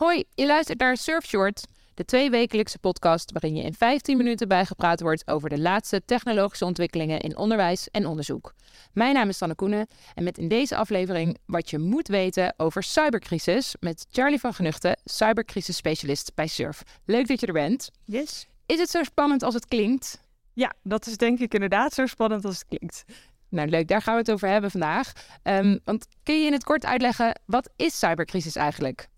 Hoi, je luistert naar Surfshort, de tweewekelijkse podcast waarin je in 15 minuten bijgepraat wordt over de laatste technologische ontwikkelingen in onderwijs en onderzoek. Mijn naam is Sanne Koenen en met in deze aflevering wat je moet weten over cybercrisis met Charlie van Genuchten, cybercrisis specialist bij Surf. Leuk dat je er bent. Yes. Is het zo spannend als het klinkt? Ja, dat is denk ik inderdaad zo spannend als het klinkt. Nou, leuk, daar gaan we het over hebben vandaag. Um, want kun je in het kort uitleggen, wat is cybercrisis eigenlijk?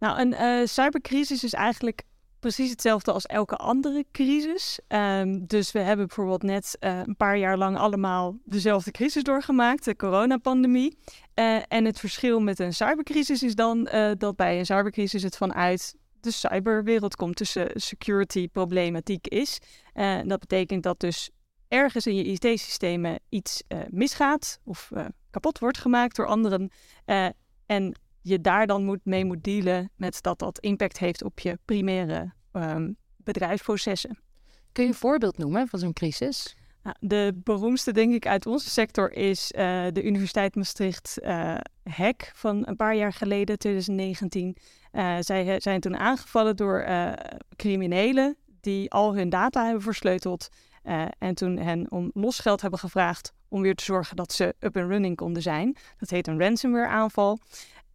Nou, een uh, cybercrisis is eigenlijk precies hetzelfde als elke andere crisis. Um, dus we hebben bijvoorbeeld net uh, een paar jaar lang allemaal dezelfde crisis doorgemaakt, de coronapandemie. Uh, en het verschil met een cybercrisis is dan dat bij een cybercrisis het vanuit de cyberwereld komt, dus security problematiek is. dat betekent dat dus ergens in je IT-systemen iets misgaat of kapot wordt gemaakt door anderen. En je daar dan moet, mee moet dealen met dat dat impact heeft op je primaire um, bedrijfsprocessen. Kun je een voorbeeld noemen van zo'n crisis? Nou, de beroemdste, denk ik, uit onze sector is de Universiteit Maastricht hack van een paar jaar geleden, 2019. zij zijn toen aangevallen door criminelen die al hun data hebben versleuteld uh, en toen hen om losgeld hebben gevraagd om weer te zorgen dat ze up and running konden zijn. Dat heet een ransomware aanval.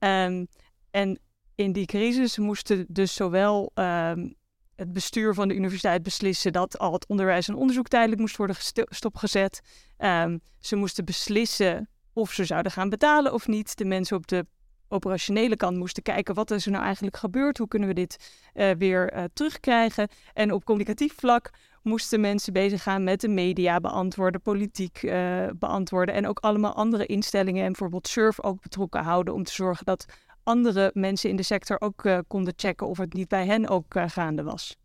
Um, en in die crisis moesten dus zowel um, het bestuur van de universiteit beslissen dat al het onderwijs en onderzoek tijdelijk moest worden stopgezet. Um, ze moesten beslissen of ze zouden gaan betalen of niet. De mensen op de operationele kant moesten kijken wat is er nou eigenlijk gebeurd, hoe kunnen we dit uh, weer uh, terugkrijgen. En op communicatief vlak moesten mensen bezig gaan met de media beantwoorden, politiek uh, beantwoorden en ook allemaal andere instellingen en bijvoorbeeld Surf ook betrokken houden om te zorgen dat andere mensen in de sector ook konden checken of het niet bij hen ook gaande was.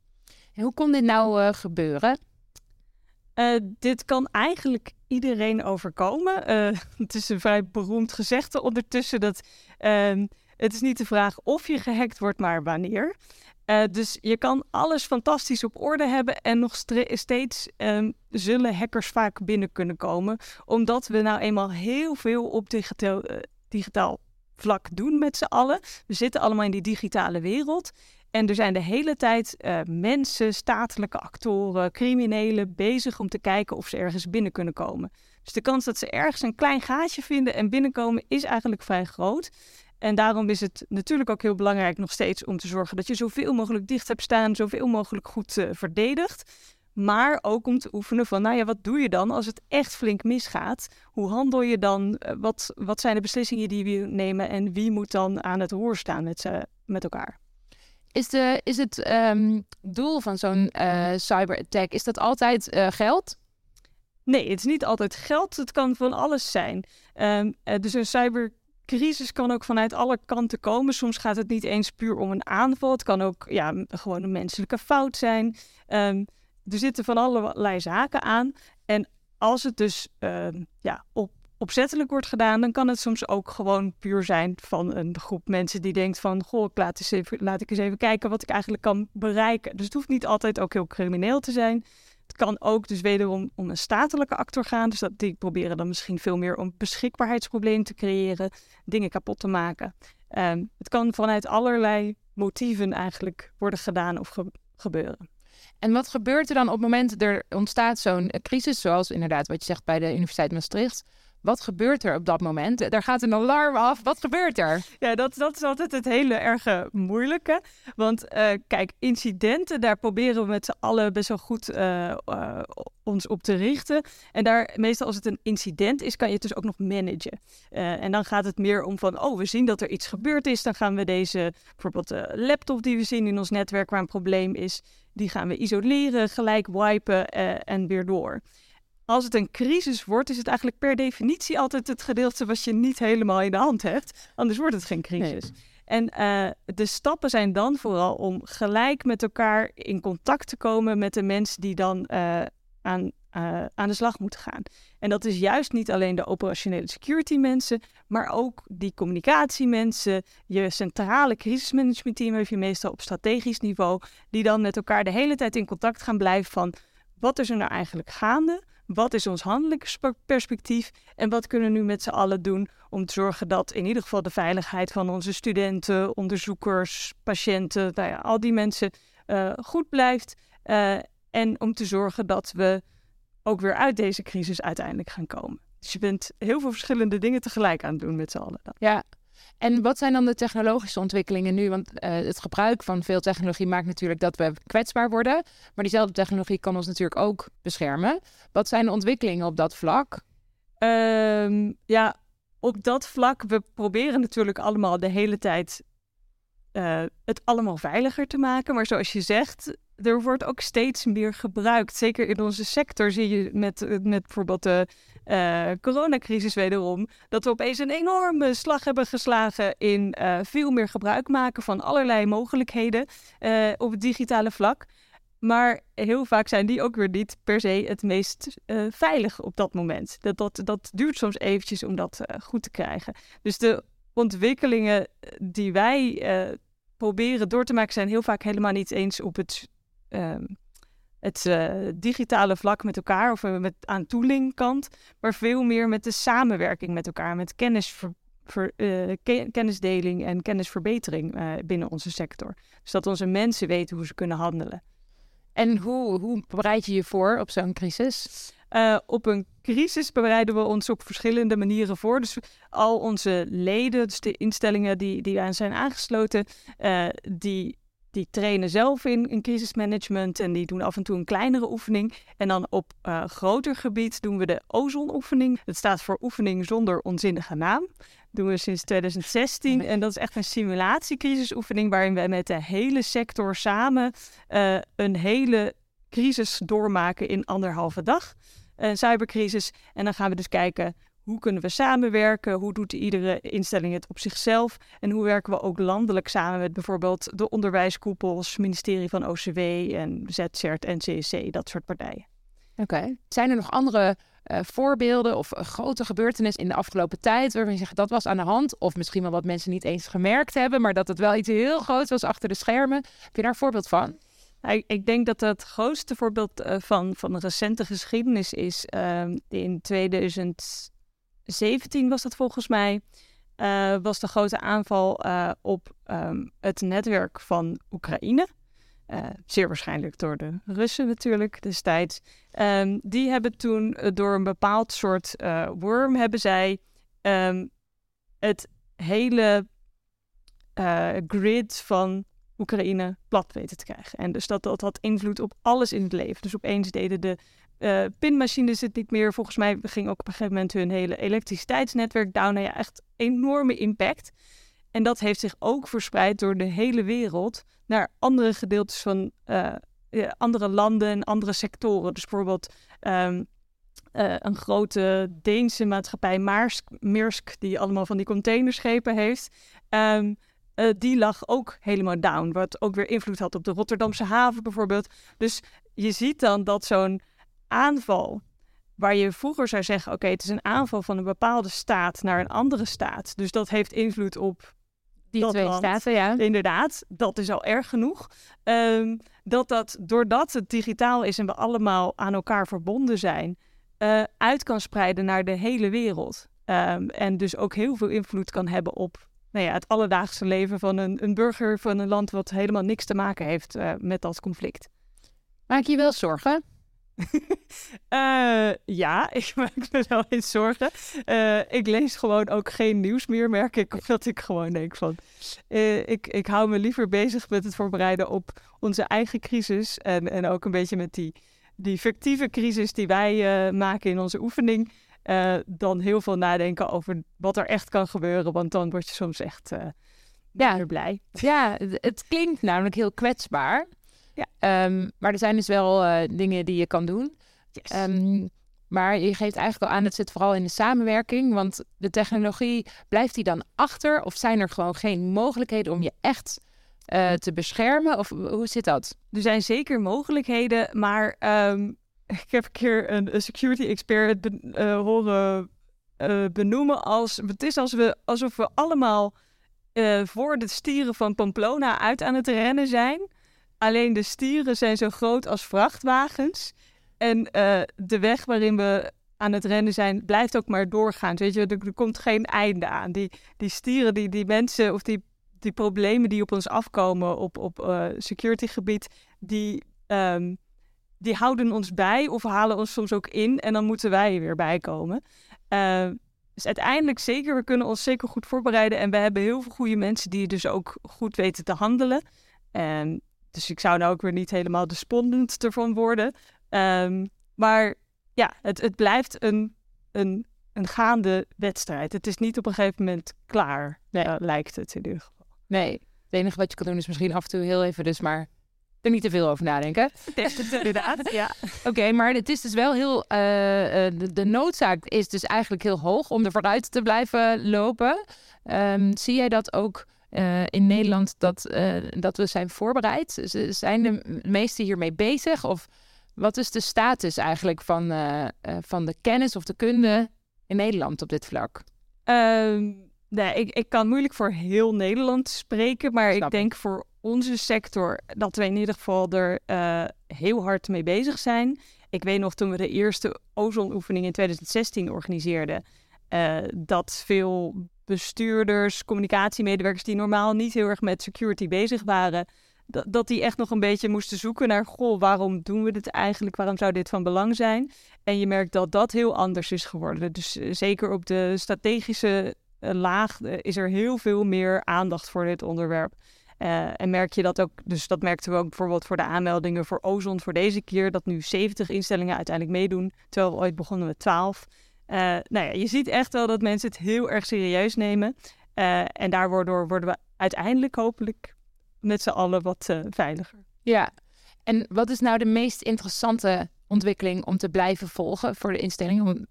En hoe kon dit nou gebeuren? dit kan eigenlijk iedereen overkomen. het is een vrij beroemd gezegde ondertussen dat ehm, het is niet de vraag of je gehackt wordt, maar wanneer. Uh, dus je kan alles fantastisch op orde hebben en nog steeds um, zullen hackers vaak binnen kunnen komen. Omdat we nou eenmaal heel veel op digitaal, uh, digitaal vlak doen met z'n allen. We zitten allemaal in die digitale wereld. En er zijn de hele tijd uh, mensen, statelijke actoren, criminelen bezig om te kijken of ze ergens binnen kunnen komen. Dus de kans dat ze ergens een klein gaatje vinden en binnenkomen is eigenlijk vrij groot. En daarom is het natuurlijk ook heel belangrijk nog steeds om te zorgen dat je zoveel mogelijk dicht hebt staan, zoveel mogelijk goed uh, verdedigt. Maar ook om te oefenen van, nou ja, wat doe je dan als het echt flink misgaat? Hoe handel je dan? Uh, wat, wat zijn de beslissingen die we nemen? En wie moet dan aan het roer staan met, uh, met elkaar? Is, de, is het um, doel van zo'n cyberattack, is dat altijd geld? Nee, het is niet altijd geld. Het kan van alles zijn. Um, dus een cyber crisis kan ook vanuit alle kanten komen. Soms gaat het niet eens puur om een aanval. Het kan ook ja, gewoon een menselijke fout zijn. Um, er zitten van allerlei zaken aan. En als het dus um, ja, op, opzettelijk wordt gedaan, dan kan het soms ook gewoon puur zijn van een groep mensen die denkt van, goh, ik laat, eens even, laat ik eens even kijken wat ik eigenlijk kan bereiken. Dus het hoeft niet altijd ook heel crimineel te zijn. Kan ook dus wederom om een statelijke actor gaan. Dus dat, die proberen dan misschien veel meer om beschikbaarheidsproblemen te creëren, dingen kapot te maken. Um, het kan vanuit allerlei motieven eigenlijk worden gedaan of ge gebeuren. En wat gebeurt er dan op het moment er ontstaat zo'n crisis, zoals inderdaad wat je zegt bij de Universiteit Maastricht? Wat gebeurt er op dat moment? Daar gaat een alarm af. Wat gebeurt er? Ja, dat, dat is altijd het hele erge moeilijke. Want uh, kijk, incidenten, daar proberen we met z'n allen best wel goed uh, uh, ons op te richten. En daar, meestal als het een incident is, kan je het dus ook nog managen. en dan gaat het meer om van, oh, we zien dat er iets gebeurd is. Dan gaan we deze, bijvoorbeeld de laptop die we zien in ons netwerk waar een probleem is, die gaan we isoleren, gelijk wipen en weer door als het een crisis wordt, is het eigenlijk per definitie altijd het gedeelte wat je niet helemaal in de hand hebt. Anders wordt het geen crisis. Nee. En uh, de stappen zijn dan vooral om gelijk met elkaar in contact te komen met de mensen die dan uh, aan, uh, aan de slag moeten gaan. En dat is juist niet alleen de operationele security mensen, maar ook die communicatiemensen. Je centrale crisismanagement team heb je meestal op strategisch niveau, die dan met elkaar de hele tijd in contact gaan blijven van wat is er nou eigenlijk gaande? Wat is ons handelingsperspectief? En wat kunnen we nu met z'n allen doen om te zorgen dat in ieder geval de veiligheid van onze studenten, onderzoekers, patiënten, nou ja, al die mensen uh, goed blijft. Uh, en om te zorgen dat we ook weer uit deze crisis uiteindelijk gaan komen. Dus je bent heel veel verschillende dingen tegelijk aan het doen met z'n allen. Ja, en wat zijn dan de technologische ontwikkelingen nu? Want uh, het gebruik van veel technologie maakt natuurlijk dat we kwetsbaar worden. Maar diezelfde technologie kan ons natuurlijk ook beschermen. Wat zijn de ontwikkelingen op dat vlak? Um, ja, op dat vlak, we proberen natuurlijk allemaal de hele tijd uh, het allemaal veiliger te maken. Maar zoals je zegt, er wordt ook steeds meer gebruikt. Zeker in onze sector zie je met, met bijvoorbeeld de uh, coronacrisis wederom, dat we opeens een enorme slag hebben geslagen in uh, veel meer gebruik maken van allerlei mogelijkheden op het digitale vlak. Maar heel vaak zijn die ook weer niet per se het meest veilig op dat moment. Dat, dat, dat duurt soms eventjes om dat goed te krijgen. Dus de ontwikkelingen die wij proberen door te maken zijn heel vaak helemaal niet eens op het ehm, het uh, digitale vlak met elkaar of met, aan tooling kant, maar veel meer met de samenwerking met elkaar, met kennisdeling en kennisverbetering binnen onze sector. Dus dat onze mensen weten hoe ze kunnen handelen. En hoe, hoe bereid je je voor op zo'n crisis? Op een crisis bereiden we ons op verschillende manieren voor. Dus al onze leden, dus de instellingen die, die aan zijn aangesloten, die die trainen zelf in, in crisismanagement en die doen af en toe een kleinere oefening. En dan op uh, groter gebied doen we de ozonoefening. Dat staat voor oefening zonder onzinnige naam. Dat doen we sinds 2016 en dat is echt een simulatiecrisisoefening waarin we met de hele sector samen een hele crisis doormaken in anderhalve dag. Een cybercrisis. En dan gaan we dus kijken hoe kunnen we samenwerken? Hoe doet iedere instelling het op zichzelf? En hoe werken we ook landelijk samen met bijvoorbeeld de onderwijskoepels, ministerie van OCW en ZCERT en CSC, dat soort partijen. Oké. Zijn er nog andere uh, voorbeelden of uh, grote gebeurtenissen in de afgelopen tijd waarvan je zegt dat was aan de hand? Of misschien wel wat mensen niet eens gemerkt hebben, maar dat het wel iets heel groots was achter de schermen. Heb je daar een voorbeeld van? Nou, ik denk dat het grootste voorbeeld uh, van, van de recente geschiedenis is ehm, in 2000. 17 was dat volgens mij, uh, was de grote aanval uh, op um, het netwerk van Oekraïne. Zeer waarschijnlijk door de Russen natuurlijk destijds. Um, die hebben toen door een bepaald soort worm hebben zij het hele grid van Oekraïne plat weten te krijgen. En dus dat, dat had invloed op alles in het leven. Dus opeens deden de uh, pinmachines het niet meer. Volgens mij ging ook op een gegeven moment hun hele elektriciteitsnetwerk down. Nou ja, echt enorme impact. En dat heeft zich ook verspreid door de hele wereld naar andere gedeeltes van uh, ja, andere landen en andere sectoren. Dus bijvoorbeeld uh, een grote Deense maatschappij, Maersk, die allemaal van die containerschepen heeft. Um, uh, die lag ook helemaal down. Wat ook weer invloed had op de Rotterdamse haven bijvoorbeeld. Dus je ziet dan dat zo'n aanval, waar je vroeger zou zeggen: oké, het is een aanval van een bepaalde staat naar een andere staat. Dus dat heeft invloed op die twee land. staten, ja. Inderdaad, dat is al erg genoeg. Um, dat dat, doordat het digitaal is en we allemaal aan elkaar verbonden zijn, uh, uit kan spreiden naar de hele wereld. Um, en dus ook heel veel invloed kan hebben op nou ja, het alledaagse leven van een, een burger van een land wat helemaal niks te maken heeft uh, met dat conflict. Maak je wel zorgen? uh, ja, ik maak me wel eens zorgen. Uh, ik lees gewoon ook geen nieuws meer, merk ik. Omdat ik gewoon denk van... Ik, ik hou me liever bezig met het voorbereiden op onze eigen crisis. En, en ook een beetje met die, die fictieve crisis die wij maken in onze oefening. Dan heel veel nadenken over wat er echt kan gebeuren. Want dan word je soms echt ja. blij. Ja, het klinkt namelijk heel kwetsbaar. Ja. Um, maar er zijn dus wel uh, dingen die je kan doen. Yes. Um, maar je geeft eigenlijk al aan, het zit vooral in de samenwerking. Want de technologie, blijft die dan achter? Of zijn er gewoon geen mogelijkheden om je echt uh, te beschermen? Of hoe zit dat? Er zijn zeker mogelijkheden, maar um, ik heb een keer een, security expert be, uh, horen uh, benoemen als... Het is als we, alsof we allemaal voor de stieren van Pamplona uit aan het rennen zijn... Alleen de stieren zijn zo groot als vrachtwagens. En de weg waarin we aan het rennen zijn, blijft ook maar doorgaan. Weet je, er, komt geen einde aan. Die, die stieren, die, die mensen of die, die problemen die op ons afkomen op, op security gebied, die, um, die houden ons bij of halen ons soms ook in en dan moeten wij er weer bij komen. Uh, dus uiteindelijk zeker, we kunnen ons zeker goed voorbereiden en we hebben heel veel goede mensen die dus ook goed weten te handelen. En dus ik zou nou ook weer niet helemaal despondent ervan worden. Um, maar ja, het, het blijft een, een, een gaande wedstrijd. Het is niet op een gegeven moment klaar, nee. uh, lijkt het in ieder geval. Nee, het enige wat je kan doen is misschien af en toe heel even dus maar er niet te veel over nadenken. inderdaad, ja. Oké, maar het is dus wel heel... Uh, de, de, noodzaak is dus eigenlijk heel hoog om er vooruit te blijven lopen. Um, zie jij dat ook uh, in Nederland, dat, dat we zijn voorbereid? Zijn de meesten hiermee bezig? Of wat is de status eigenlijk van, uh, van de kennis of de kunde in Nederland op dit vlak? Uh, nee, ik, ik kan moeilijk voor heel Nederland spreken, maar ik denk voor onze sector dat we in ieder geval er uh, heel hard mee bezig zijn. Ik weet nog toen we de eerste ozonoefening in 2016 organiseerden, dat veel bestuurders, communicatiemedewerkers die normaal niet heel erg met security bezig waren, dat, die echt nog een beetje moesten zoeken naar, goh, waarom doen we dit eigenlijk? Waarom zou dit van belang zijn? En je merkt dat dat heel anders is geworden. Dus eh, zeker op de strategische laag is er heel veel meer aandacht voor dit onderwerp. En merk je dat ook, dus dat merkten we ook bijvoorbeeld voor de aanmeldingen voor Ozon voor deze keer, dat nu 70 instellingen uiteindelijk meedoen, terwijl we ooit begonnen met 12. nou ja, je ziet echt wel dat mensen het heel erg serieus nemen. en daardoor worden we uiteindelijk hopelijk met z'n allen wat uh, veiliger. Ja, en wat is nou de meest interessante ontwikkeling om te blijven volgen voor de instelling?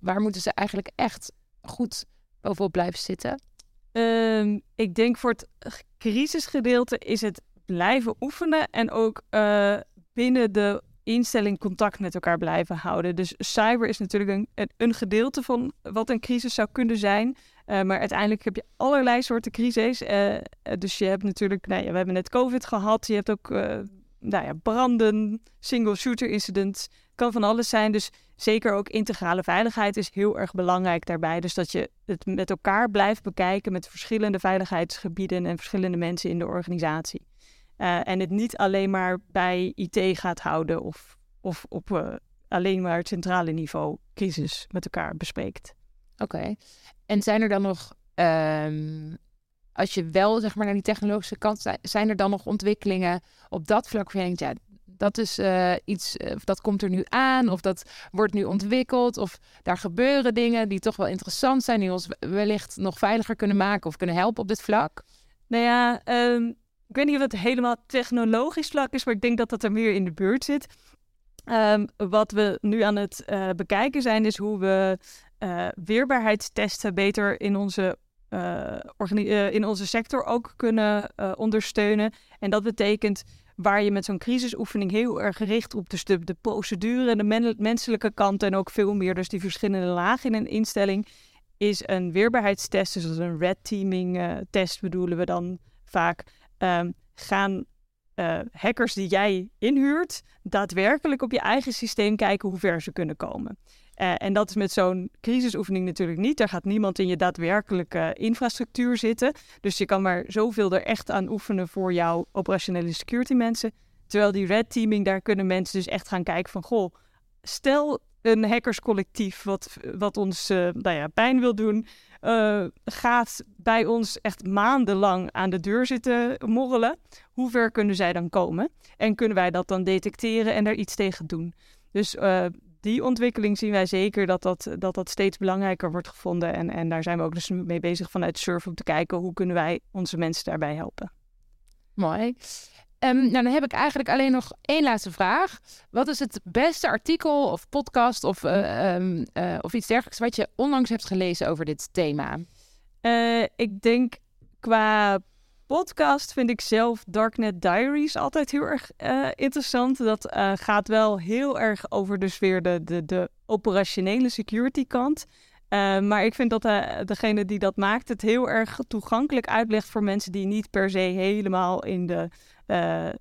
Waar moeten ze eigenlijk echt goed bovenop blijven zitten? Um, ik denk voor het crisisgedeelte is het blijven oefenen en ook uh, binnen de instelling contact met elkaar blijven houden. Dus cyber is natuurlijk een, een gedeelte van wat een crisis zou kunnen zijn. Uh, maar uiteindelijk heb je allerlei soorten crises. Uh, dus je hebt natuurlijk, nou ja, we hebben net COVID gehad. Je hebt ook nou ja, branden, single shooter incidents. Kan van alles zijn. Dus zeker ook integrale veiligheid is heel erg belangrijk daarbij. Dus dat je het met elkaar blijft bekijken met verschillende veiligheidsgebieden en verschillende mensen in de organisatie. en het niet alleen maar bij IT gaat houden of, of op alleen maar het centrale niveau crisis met elkaar bespreekt. Oké. En zijn er dan nog, um, als je wel zeg maar naar die technologische kant, zijn er dan nog ontwikkelingen op dat vlak waar je dat is uh, iets, uh, dat komt er nu aan, of dat wordt nu ontwikkeld, of daar gebeuren dingen die toch wel interessant zijn, die ons wellicht nog veiliger kunnen maken of kunnen helpen op dit vlak? Nou ja, um, ik weet niet of het helemaal technologisch vlak is, maar ik denk dat dat er meer in de buurt zit. Um, wat we nu aan het uh, bekijken zijn, is hoe we weerbaarheidstesten beter in onze, in onze sector ook kunnen ondersteunen. En dat betekent waar je met zo'n crisisoefening heel erg gericht op dus de, de procedure en de men menselijke kant en ook veel meer dus die verschillende lagen in een instelling, is een weerbaarheidstest, dus een red teaming test bedoelen we dan vaak, um, gaan uh, hackers die jij inhuurt, daadwerkelijk op je eigen systeem kijken hoe ver ze kunnen komen. Uh, en dat is met zo'n crisisoefening natuurlijk niet. Daar gaat niemand in je daadwerkelijke infrastructuur zitten. Dus je kan maar zoveel er echt aan oefenen voor jouw operationele security mensen. Terwijl die red teaming, daar kunnen mensen dus echt gaan kijken van... Goh, stel een hackerscollectief wat, wat ons uh, nou ja, pijn wil doen... Uh, gaat bij ons echt maandenlang aan de deur zitten morrelen. Hoe ver kunnen zij dan komen? En kunnen wij dat dan detecteren en er iets tegen doen? Dus die ontwikkeling zien wij zeker dat dat, dat, dat steeds belangrijker wordt gevonden. En, en daar zijn we ook dus mee bezig vanuit Surf om te kijken hoe kunnen wij onze mensen daarbij helpen. Mooi. Um, nou, dan heb ik eigenlijk alleen nog één laatste vraag. Wat is het beste artikel of podcast of, uh, um, uh, of iets dergelijks wat je onlangs hebt gelezen over dit thema? Uh, ik denk qua podcast vind ik zelf Darknet Diaries altijd heel erg interessant. Dat gaat wel heel erg over dus weer de, de, de operationele security kant. Uh, maar ik vind dat degene die dat maakt het heel erg toegankelijk uitlegt voor mensen die niet per se helemaal in de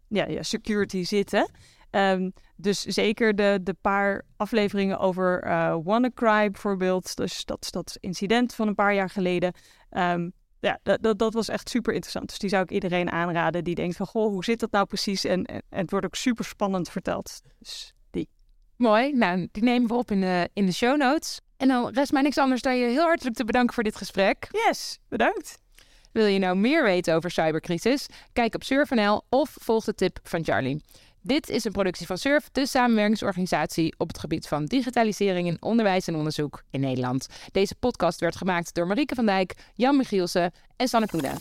ja, ja, security zitten. Ehm, dus zeker de, de paar afleveringen over WannaCry bijvoorbeeld. Dus dat, dat incident van een paar jaar geleden. Ehm, ja, dat, dat, dat was echt super interessant. Dus die zou ik iedereen aanraden die denkt van... goh, hoe zit dat nou precies? En, en, het wordt ook super spannend verteld. Dus die. Mooi. Nou, die nemen we op in de, in de show notes. En dan rest mij niks anders dan je heel hartelijk te bedanken voor dit gesprek. Yes, bedankt. Wil je nou meer weten over cybercrisis? Kijk op Surf.nl of volg de tip van Charlie. Dit is een productie van Surf, de samenwerkingsorganisatie op het gebied van digitalisering in onderwijs en onderzoek in Nederland. Deze podcast werd gemaakt door Marieke van Dijk, Jan Michielsen en Sanne Koenen.